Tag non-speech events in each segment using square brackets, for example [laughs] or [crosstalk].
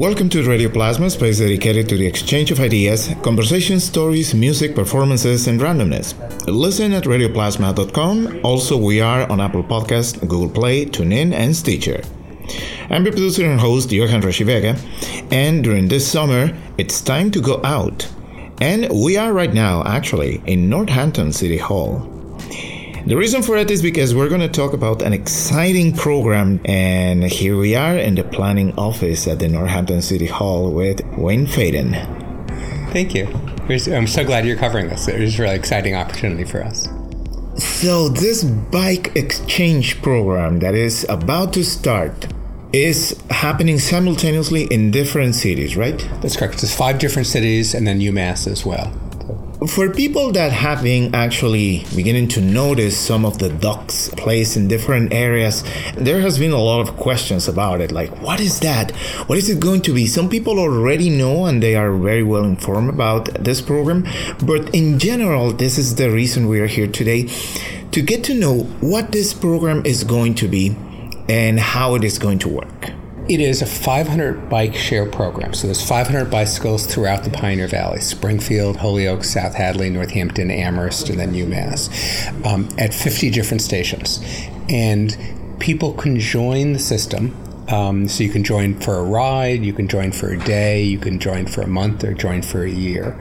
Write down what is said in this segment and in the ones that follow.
Welcome to Radio Plasma, a space dedicated to the exchange of ideas, conversations, stories, music, performances, and randomness. Listen at radioplasma.com. Also, we are on Apple Podcast, Google Play, TuneIn, and Stitcher. I'm your producer and host, Johan Rashivega, and during this summer, it's time to go out. And we are right now, actually, in Northampton City Hall. The reason for it is because we're going to talk about an exciting program, and here we are in the planning office at the Northampton City Hall with Wayne Feiden. Thank you. I'm so glad you're covering this. It is a really exciting opportunity for us. So, this bike exchange program that is about to start is happening simultaneously in different cities, right? That's correct. It's five different cities and then UMass as well. For people that have been actually beginning to notice some of the ducks placed in different areas, there has been a lot of questions about it. Like, what is that? What is it going to be? Some people already know and they are very well informed about this program. But in general, this is the reason we are here today to get to know what this program is going to be and how it is going to work. It is a 500 bike share program. So there's 500 bicycles throughout the Pioneer Valley Springfield, Holyoke, South Hadley, Northampton, Amherst, and then UMass um, at 50 different stations. And people can join the system. Um, so you can join for a ride, you can join for a day, you can join for a month, or join for a year.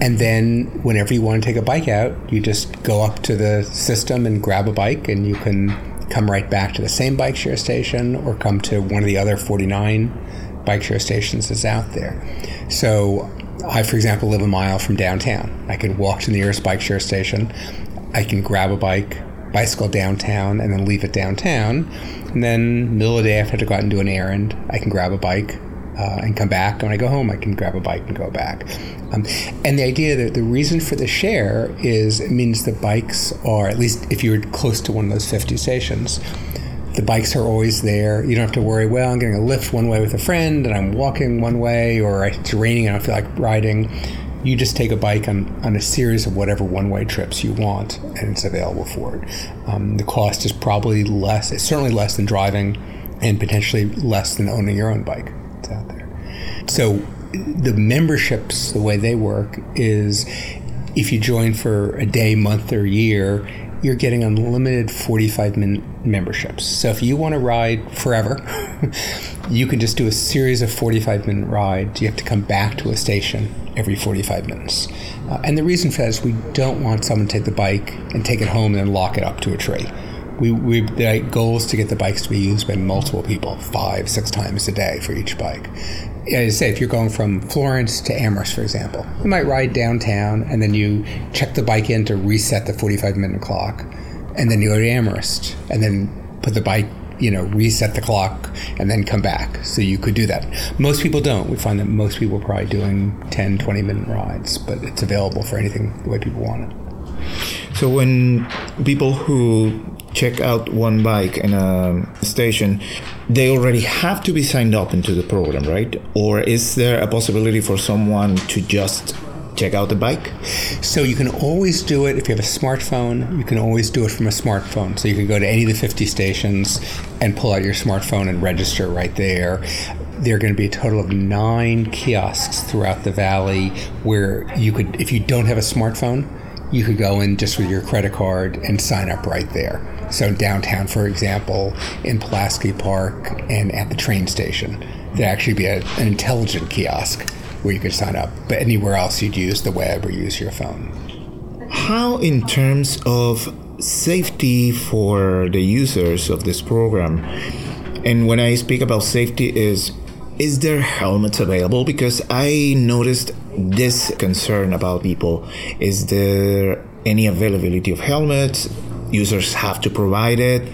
And then whenever you want to take a bike out, you just go up to the system and grab a bike, and you can come right back to the same bike share station or come to one of the other 49 bike share stations that's out there. So I, for example, live a mile from downtown. I can walk to the nearest bike share station. I can grab a bike, bicycle downtown, and then leave it downtown. And then middle of the day, if I have to go out and do an errand, I can grab a bike, uh, and come back. When I go home, I can grab a bike and go back. Um, and the idea that the reason for the share is it means the bikes are, at least if you're close to one of those 50 stations, the bikes are always there. You don't have to worry, well, I'm getting a lift one way with a friend and I'm walking one way, or it's raining and I don't feel like riding. You just take a bike on, on a series of whatever one way trips you want, and it's available for it. Um, the cost is probably less, it's certainly less than driving, and potentially less than owning your own bike out there. So the memberships, the way they work is if you join for a day, month, or year, you're getting unlimited 45 minute memberships. So if you want to ride forever, [laughs] you can just do a series of 45 minute rides. You have to come back to a station every 45 minutes. Uh, and the reason for that is we don't want someone to take the bike and take it home and then lock it up to a tree we, we the goal is to get the bikes to be used by multiple people, five, six times a day for each bike. As I say, if you're going from Florence to Amherst, for example, you might ride downtown and then you check the bike in to reset the 45 minute clock, and then you go to Amherst and then put the bike you know, reset the clock and then come back. So you could do that. Most people don't. We find that most people are probably doing 10, 20 minute rides, but it's available for anything the way people want it. So when people who check out one bike in a station, they already have to be signed up into the program, right? Or is there a possibility for someone to just check out the bike? So you can always do it if you have a smartphone. You can always do it from a smartphone. So you can go to any of the 50 stations and pull out your smartphone and register right there. There are going to be a total of nine kiosks throughout the valley where you could, if you don't have a smartphone, you could go in just with your credit card and sign up right there. So downtown, for example, in Pulaski Park and at the train station, there'd actually be a, an intelligent kiosk where you could sign up. But anywhere else, you'd use the web or use your phone. How, in terms of safety for the users of this program, and when I speak about safety, is is there helmets available? Because I noticed this concern about people. Is there any availability of helmets? Users have to provide it,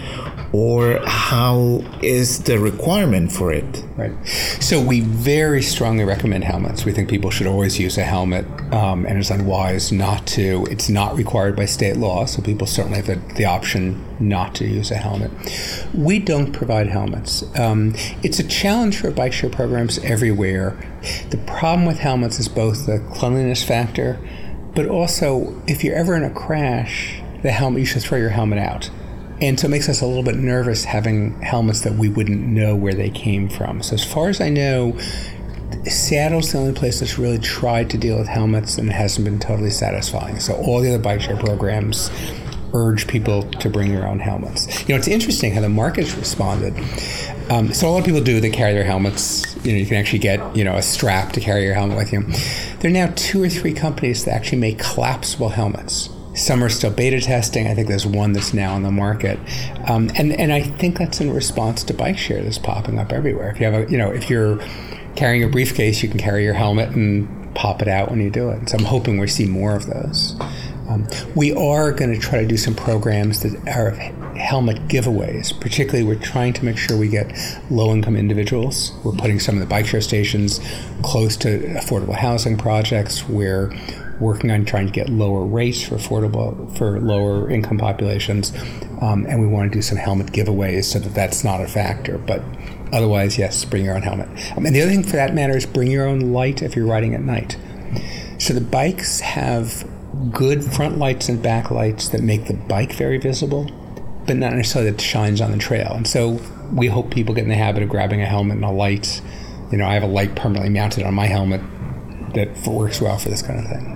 or how is the requirement for it? Right. So we very strongly recommend helmets. We think people should always use a helmet, um, and it's unwise not to. It's not required by state law, so people certainly have the, the option not to use a helmet. We don't provide helmets. Um, it's a challenge for bike share programs everywhere. The problem with helmets is both the cleanliness factor, but also if you're ever in a crash, the helmet you should throw your helmet out and so it makes us a little bit nervous having helmets that we wouldn't know where they came from. So, as far as I know, Seattle's the only place that's really tried to deal with helmets and it hasn't been totally satisfying. So all the other bike share programs urge people to bring their own helmets. You know, it's interesting how the market's responded. Um, so a lot of people do. They carry their helmets. You know, you can actually get you know a strap to carry your helmet with you. There are now two or three companies that actually make collapsible helmets. Some are still beta testing. I think there's one that's now on the market, um, and and I think that's in response to bike share that's popping up everywhere. If you have a you know if you're carrying a briefcase, you can carry your helmet and pop it out when you do it. So I'm hoping we see more of those. Um, we are going to try to do some programs that are helmet giveaways. Particularly, we're trying to make sure we get low income individuals. We're putting some of the bike share stations close to affordable housing projects. We're working on trying to get lower rates for affordable for lower income populations, um, and we want to do some helmet giveaways so that that's not a factor. But otherwise, yes, bring your own helmet. Um, and the other thing, for that matter, is bring your own light if you're riding at night. So the bikes have good front lights and back lights that make the bike very visible, but not necessarily that shines on the trail. And so we hope people get in the habit of grabbing a helmet and a light. You know, I have a light permanently mounted on my helmet that works well for this kind of thing.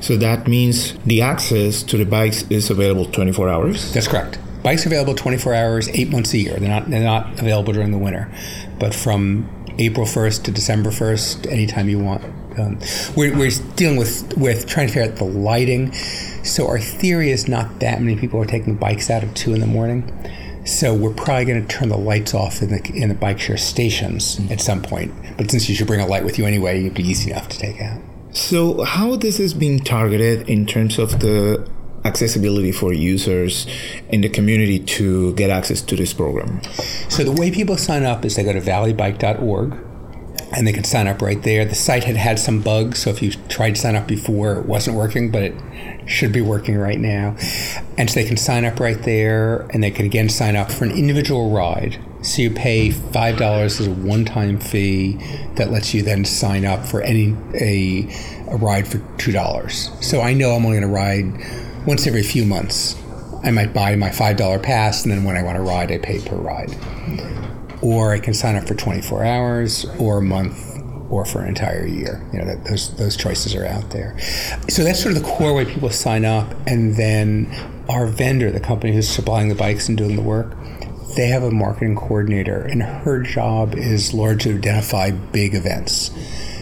So that means the access to the bikes is available 24 hours? That's correct. Bikes are available 24 hours, eight months a year. They're not, they're not available during the winter. But from April 1st to December 1st, anytime you want, um, we're, we're dealing with, with trying to figure out the lighting. So our theory is not that many people are taking bikes out at two in the morning. So we're probably going to turn the lights off in the in the bike share stations mm-hmm. at some point. But since you should bring a light with you anyway, it'd be easy enough to take out. So how this is being targeted in terms of the accessibility for users in the community to get access to this program? So the way people sign up is they go to valleybike.org and they can sign up right there. The site had had some bugs, so if you tried to sign up before, it wasn't working, but it should be working right now. And so they can sign up right there, and they can again sign up for an individual ride. So you pay five dollars as a one-time fee that lets you then sign up for any a, a ride for two dollars. So I know I'm only going to ride once every few months. I might buy my five dollar pass, and then when I want to ride, I pay per ride or I can sign up for 24 hours or a month or for an entire year. You know, that, those those choices are out there. So that's sort of the core way people sign up, and then our vendor, the company who's supplying the bikes and doing the work, they have a marketing coordinator, and her job is largely to identify big events.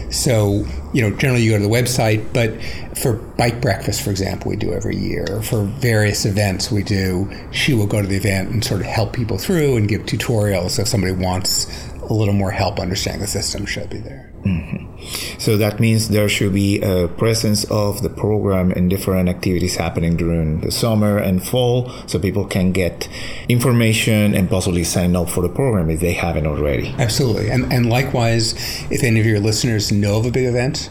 So, you know, generally you go to the website, but for bike breakfast, for example, we do every year. For various events we do, she will go to the event and sort of help people through and give tutorials. So if somebody wants a little more help understanding the system, she'll be there. Mm-hmm. So that means there should be a presence of the program and different activities happening during the summer and fall so people can get information and possibly sign up for the program if they haven't already. Absolutely. And, and likewise, if any of your listeners know of a big event,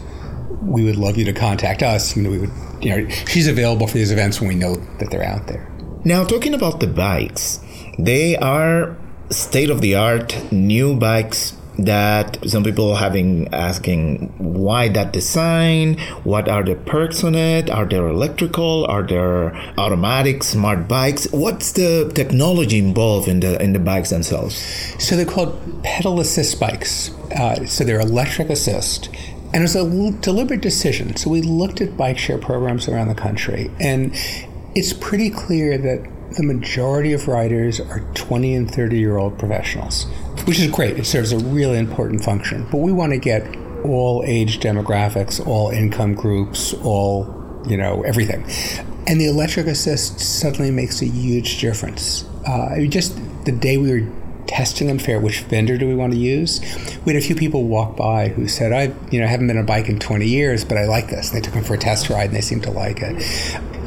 we would love you to contact us. I mean, we would, you know, she's available for these events when we know that they're out there. Now, talking about the bikes, they are state of the art new bikes that some people have been asking why that design what are the perks on it are there electrical are there automatic smart bikes? What's the technology involved in the in the bikes themselves? So they're called pedal assist bikes. Uh, so they're electric assist. And it was a deliberate decision. So we looked at bike share programs around the country and it's pretty clear that the majority of riders are 20 and 30 year old professionals, which is great. It serves a really important function. But we want to get all age demographics, all income groups, all, you know, everything. And the electric assist suddenly makes a huge difference. Uh, just the day we were testing them fair which vendor do we want to use we had a few people walk by who said i you know haven't been on a bike in 20 years but i like this And they took them for a test ride and they seemed to like it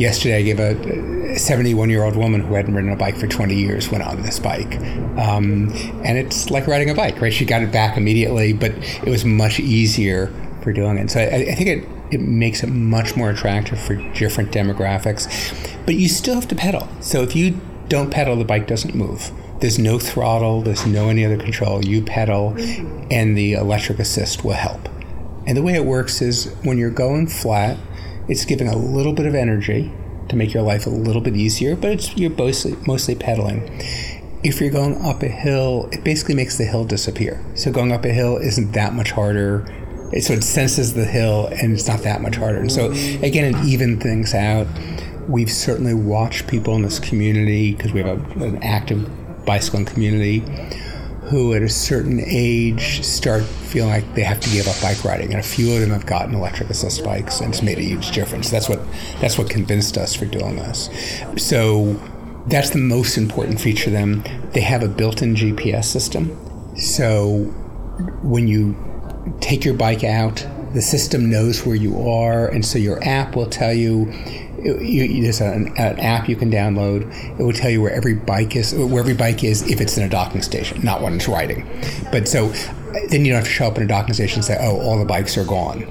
yesterday I gave a 71 year old woman who hadn't ridden a bike for 20 years went on this bike. Um, and it's like riding a bike, right? She got it back immediately, but it was much easier for doing it. So I, I think it, it makes it much more attractive for different demographics. But you still have to pedal. So if you don't pedal, the bike doesn't move. There's no throttle, there's no any other control. You pedal, mm-hmm. and the electric assist will help. And the way it works is when you're going flat, it's giving a little bit of energy to make your life a little bit easier, but it's you're mostly mostly pedaling. if you're going up a hill, it basically makes the hill disappear. So going up a hill isn't that much harder. So it senses the hill and it's not that much harder. And so mm-hmm. again, it even things out. We've certainly watched people in this community because we have a, an active bicycling community who at a certain age start feeling like they have to give up bike riding. And a few of them have gotten electric assist bikes and it's made a huge difference. That's what that's what convinced us for doing this. So that's the most important feature them. They have a built-in gps system. So when you take your bike out the system knows where you are and so your app will tell you you, there's an, an, app you can download. It will tell you where every bike is, where every bike is, if it's in a docking station, not when it's riding. But so then you don't have to show up in a docking station and say, "Oh, all the bikes are gone,"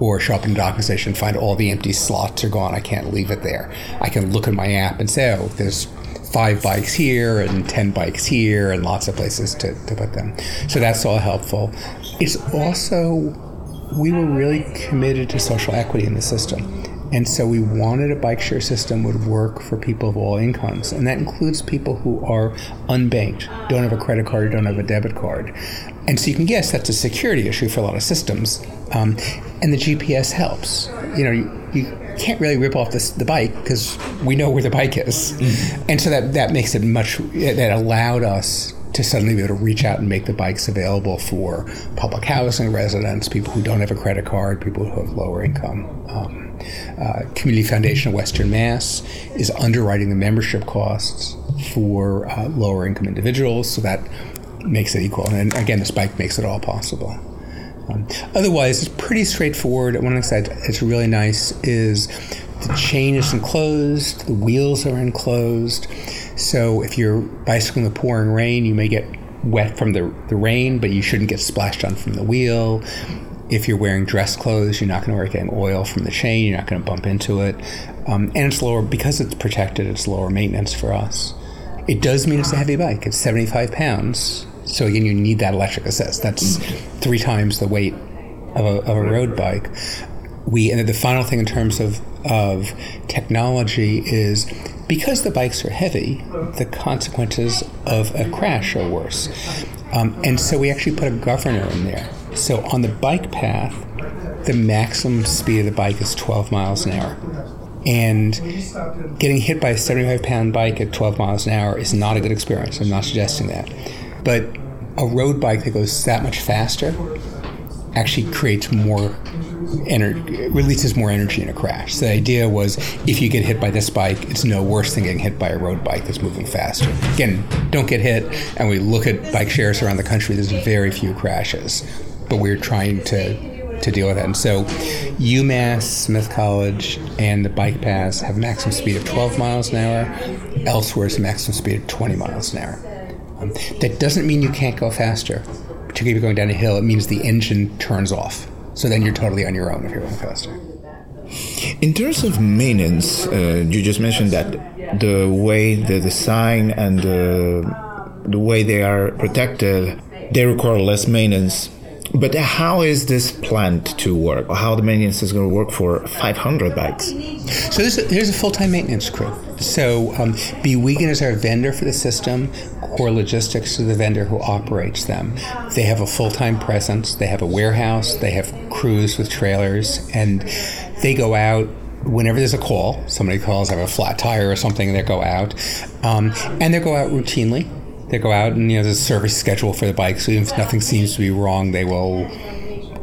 or show up in a docking station and find all the empty slots are gone. I can't leave it there. I can look at my app and say, "Oh, there's." Five bikes here and 10 bikes here, and lots of places to, to put them. So that's all helpful. It's also, we were really committed to social equity in the system and so we wanted a bike share system would work for people of all incomes. And that includes people who are unbanked, don't have a credit card, don't have a debit card. And so you can guess that's a security issue for a lot of systems. Um, and the GPS helps. You know, you, you can't really rip off this, the bike because we know where the bike is. Mm-hmm. And so that, that makes it much, that allowed us to suddenly be able to reach out and make the bikes available for public housing residents, people who don't have a credit card, people who have lower income. Um, uh, Community Foundation of Western Mass is underwriting the membership costs for uh, lower income individuals, so that makes it equal. And again, the bike makes it all possible. Um, otherwise, it's pretty straightforward. One of the things that's really nice is the chain is enclosed, the wheels are enclosed. So if you're bicycling in the pouring rain, you may get wet from the, the rain, but you shouldn't get splashed on from the wheel. If you're wearing dress clothes, you're not going to worry getting oil from the chain. You're not going to bump into it, um, and it's lower because it's protected. It's lower maintenance for us. It does mean it's a heavy bike. It's 75 pounds. So again, you need that electric assist. That's three times the weight of a, of a road bike. We and the final thing in terms of of technology is because the bikes are heavy, the consequences of a crash are worse. Um, and so we actually put a governor in there so on the bike path, the maximum speed of the bike is 12 miles an hour. And getting hit by a 75 pound bike at 12 miles an hour is not a good experience. I'm not suggesting that. But a road bike that goes that much faster actually creates more energy, releases more energy in a crash. So the idea was if you get hit by this bike, it's no worse than getting hit by a road bike that's moving faster. Again, don't get hit. And we look at bike shares around the country, there's very few crashes but we're trying to to deal with that. And so, UMass, Smith College, and the bike paths have a maximum speed of 12 miles an hour. Elsewhere, it's maximum speed of 20 miles an hour. Um, that doesn't mean you can't go faster, particularly if you're going down a hill. It means the engine turns off. So then you're totally on your own if you're going faster. In terms of maintenance, uh, you just mentioned that the way the design and the, the way they are protected, they require less maintenance but how is this planned to work? How the maintenance is going to work for 500 bikes? So there's a, there's a full-time maintenance crew. So um, Bewegen is our vendor for the system. Core Logistics is the vendor who operates them. They have a full-time presence. They have a warehouse. They have crews with trailers, and they go out whenever there's a call. Somebody calls, have a flat tire or something, they go out, um, and they go out routinely they go out and you know there's a service schedule for the bike. So if nothing seems to be wrong, they will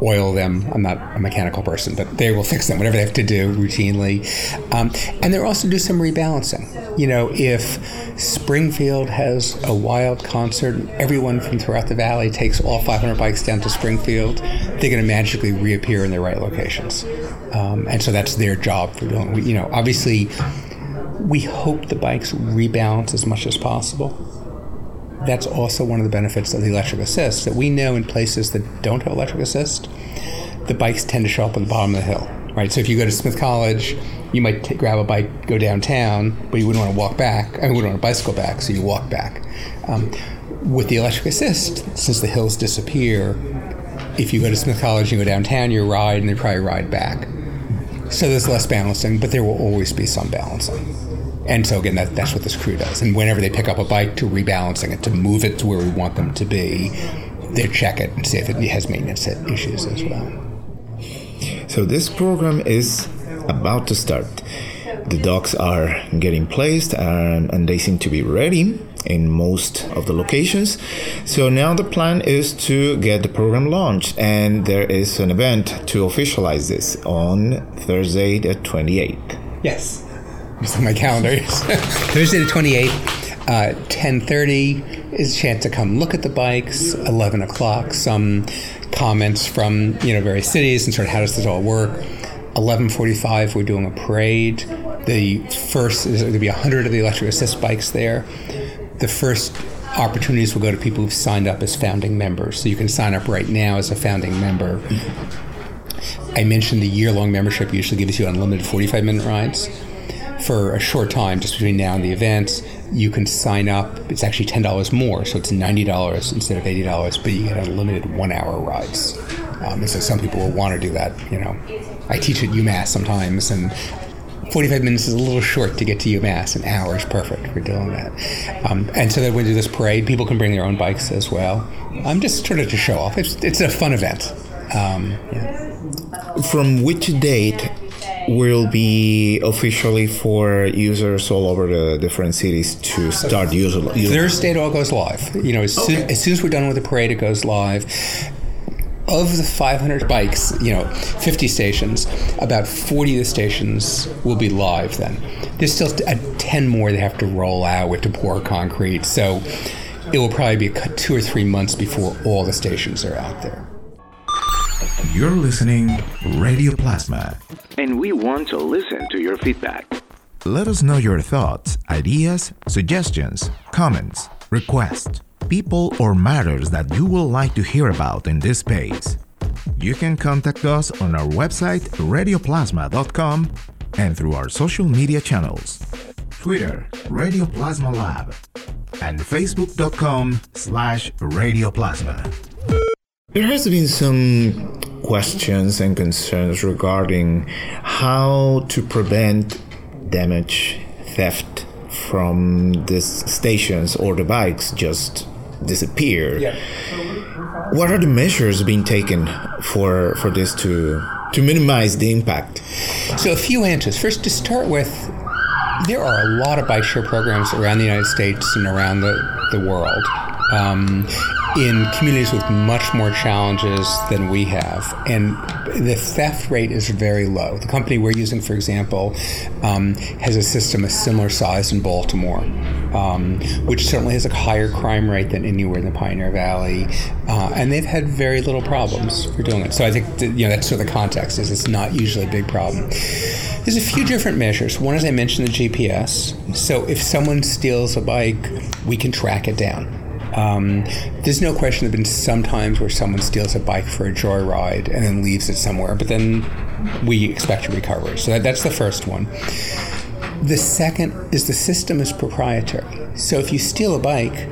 oil them. I'm not a mechanical person, but they will fix them, whatever they have to do routinely. Um, and they'll also do some rebalancing. You know, if Springfield has a wild concert, everyone from throughout the valley takes all 500 bikes down to Springfield, they're going to magically reappear in their right locations. Um, and so that's their job for doing. You know, obviously, we hope the bikes rebalance as much as possible that's also one of the benefits of the electric assist that we know in places that don't have electric assist, the bikes tend to show up on the bottom of the hill, right? So if you go to Smith College, you might t- grab a bike, go downtown, but you wouldn't want to walk back. I mean, wouldn't want to bicycle back, so you walk back. Um, with the electric assist, since the hills disappear, if you go to Smith College and you go downtown, you ride and they probably ride back. So there's less balancing, but there will always be some balancing. And so again, that, that's what this crew does. And whenever they pick up a bike, to rebalancing it, to move it to where we want them to be, they check it and see if it has maintenance issues as well. So this program is about to start. The docks are getting placed and, and they seem to be ready in most of the locations. So now the plan is to get the program launched, and there is an event to officialize this on Thursday, the 28th. Yes, it's on my calendar. [laughs] Thursday the 28th. Uh, 10.30 is a chance to come look at the bikes 11 o'clock some comments from you know various cities and sort of how does this all work 11.45 we're doing a parade the first there's going to be 100 of the electric assist bikes there the first opportunities will go to people who've signed up as founding members. So you can sign up right now as a founding member. I mentioned the year long membership usually gives you unlimited 45 minute rides. For a short time, just between now and the events, you can sign up. It's actually $10 more, so it's $90 instead of $80, but you get unlimited one hour rides. Um, and so some people will want to do that. You know, I teach at UMass sometimes, and 45 minutes is a little short to get to UMass. An hour is perfect for doing that. Um, and so that when we do this parade, people can bring their own bikes as well. I'm just sort of to show off. It's, it's a fun event. Um, yeah. From which date will be officially for users all over the different cities to start using Thursday it all goes live. You know, as, okay. soon, as soon as we're done with the parade, it goes live of the 500 bikes, you know, 50 stations, about 40 of the stations will be live then. There's still 10 more they have to roll out with to pour concrete. So it will probably be two or three months before all the stations are out there. You're listening Radio Plasma. And we want to listen to your feedback. Let us know your thoughts, ideas, suggestions, comments, requests people or matters that you would like to hear about in this space. You can contact us on our website radioplasma.com and through our social media channels Twitter, Radioplasma Lab, and Facebook.com slash Radioplasma. There has been some questions and concerns regarding how to prevent damage, theft from these stations or the bikes just disappear. Yeah. What are the measures being taken for for this to to minimize the impact? So a few answers. First, to start with, there are a lot of bike share programs around the United States and around the, the world. Um, in communities with much more challenges than we have. And the theft rate is very low. The company we're using, for example, um, has a system a similar size in Baltimore, um, which certainly has a higher crime rate than anywhere in the Pioneer Valley. Uh, and they've had very little problems for doing it. So I think that, you know that's sort of the context is it's not usually a big problem. There's a few different measures. One, as I mentioned, the GPS. So if someone steals a bike, we can track it down. Um, there's no question there have been some times where someone steals a bike for a joyride and then leaves it somewhere, but then we expect to recover. So that, that's the first one. The second is the system is proprietary. So if you steal a bike,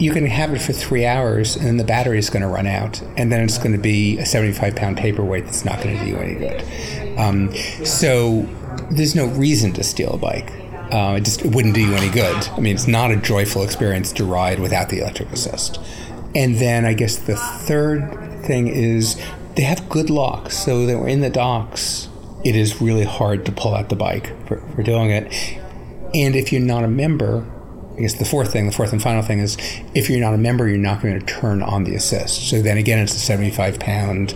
you can have it for three hours and then the battery is going to run out and then it's going to be a 75 pound paperweight that's not going to do you any good um, so there's no reason to steal a bike uh, it just it wouldn't do you any good. I mean, it's not a joyful experience to ride without the electric assist. And then I guess the third thing is they have good locks, so that we're in the docks. It is really hard to pull out the bike for, for doing it. And if you're not a member, I guess the fourth thing, the fourth and final thing is if you're not a member, you're not going to turn on the assist. So then again, it's a 75 pound,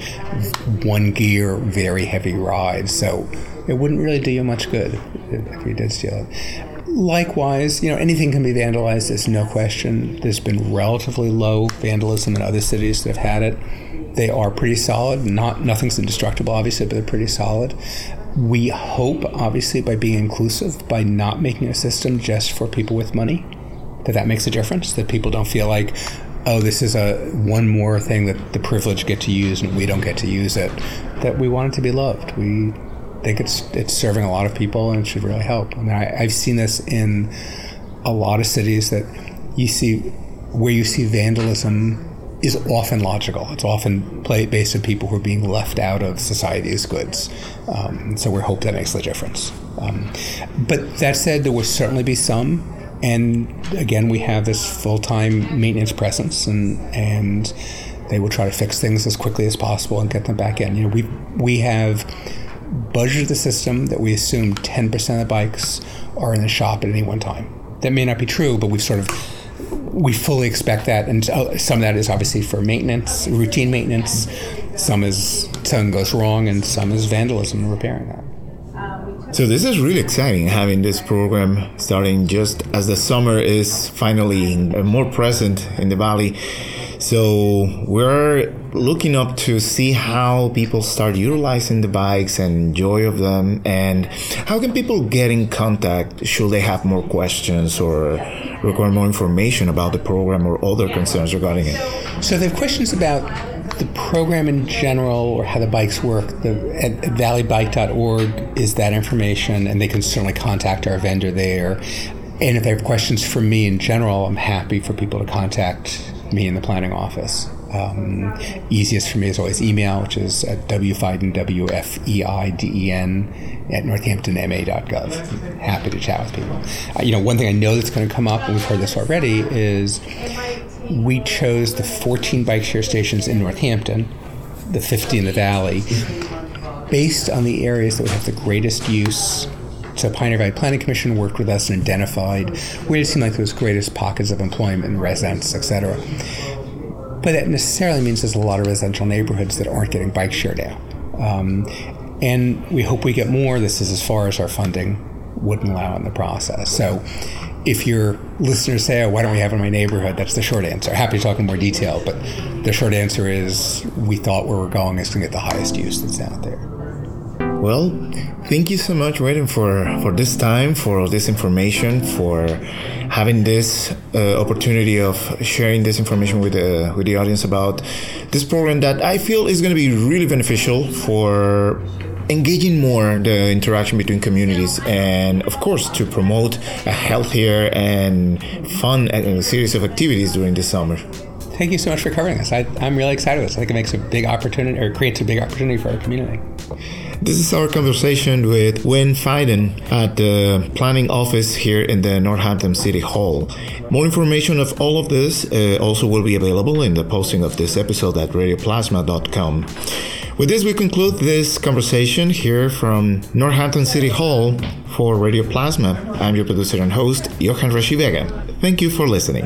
one gear, very heavy ride. So it wouldn't really do you much good if you did steal it. Likewise, you know, anything can be vandalized, there's no question. There's been relatively low vandalism in other cities that have had it. They are pretty solid. Not nothing's indestructible, obviously, but they're pretty solid. We hope, obviously, by being inclusive, by not making a system just for people with money, that that makes a difference. That people don't feel like, oh, this is a one more thing that the privileged get to use and we don't get to use it. That we want it to be loved. We think it's it's serving a lot of people and it should really help. I mean, I, I've seen this in a lot of cities that you see where you see vandalism is often logical. It's often play based on people who are being left out of society's goods. Um, so we hope that makes the difference. Um, but that said, there will certainly be some. And again, we have this full time maintenance presence, and, and they will try to fix things as quickly as possible and get them back in. You know, we, we have budgeted the system that we assume 10% of the bikes are in the shop at any one time. That may not be true, but we've sort of we fully expect that, and uh, some of that is obviously for maintenance, routine maintenance. Some is something goes wrong, and some is vandalism and repairing that. So this is really exciting having this program starting just as the summer is finally more present in the valley. So we're looking up to see how people start utilizing the bikes and joy of them and how can people get in contact should they have more questions or require more information about the program or other concerns regarding it. So they have questions about the program in general or how the bikes work, the, at, valleybike.org is that information, and they can certainly contact our vendor there. And if they have questions for me in general, I'm happy for people to contact me in the planning office. Um, easiest for me is always email, which is at wfeiden, W-F-E-I-D-E-N, at northamptonma.gov. Happy to chat with people. Uh, you know, one thing I know that's going to come up, and we've heard this already, is we chose the 14 bike share stations in Northampton, the 50 in the valley, based on the areas that would have the greatest use so Pioneer Valley Planning Commission worked with us and identified where it seemed like was greatest pockets of employment and residents, etc. But that necessarily means there's a lot of residential neighborhoods that aren't getting bike share now. Um, and we hope we get more. This is as far as our funding wouldn't allow in the process. So if your listeners say, oh, why don't we have it in my neighborhood? That's the short answer. Happy to talk in more detail, but the short answer is we thought where we're going is to get the highest use that's out there. Well, thank you so much, Wayden, for, for this time, for this information, for having this uh, opportunity of sharing this information with the, with the audience about this program that I feel is going to be really beneficial for engaging more the interaction between communities and of course to promote a healthier and fun uh, series of activities during the summer. Thank you so much for covering this I, am really excited with this. I think it makes a big opportunity or creates a big opportunity for our community this is our conversation with Wayne Feiden at the planning office here in the Northampton City Hall. More information of all of this uh, also will be available in the posting of this episode at radioplasma.com. With this, we conclude this conversation here from Northampton City Hall for Radio Plasma. I'm your producer and host, Johan Rashi Vega. Thank you for listening.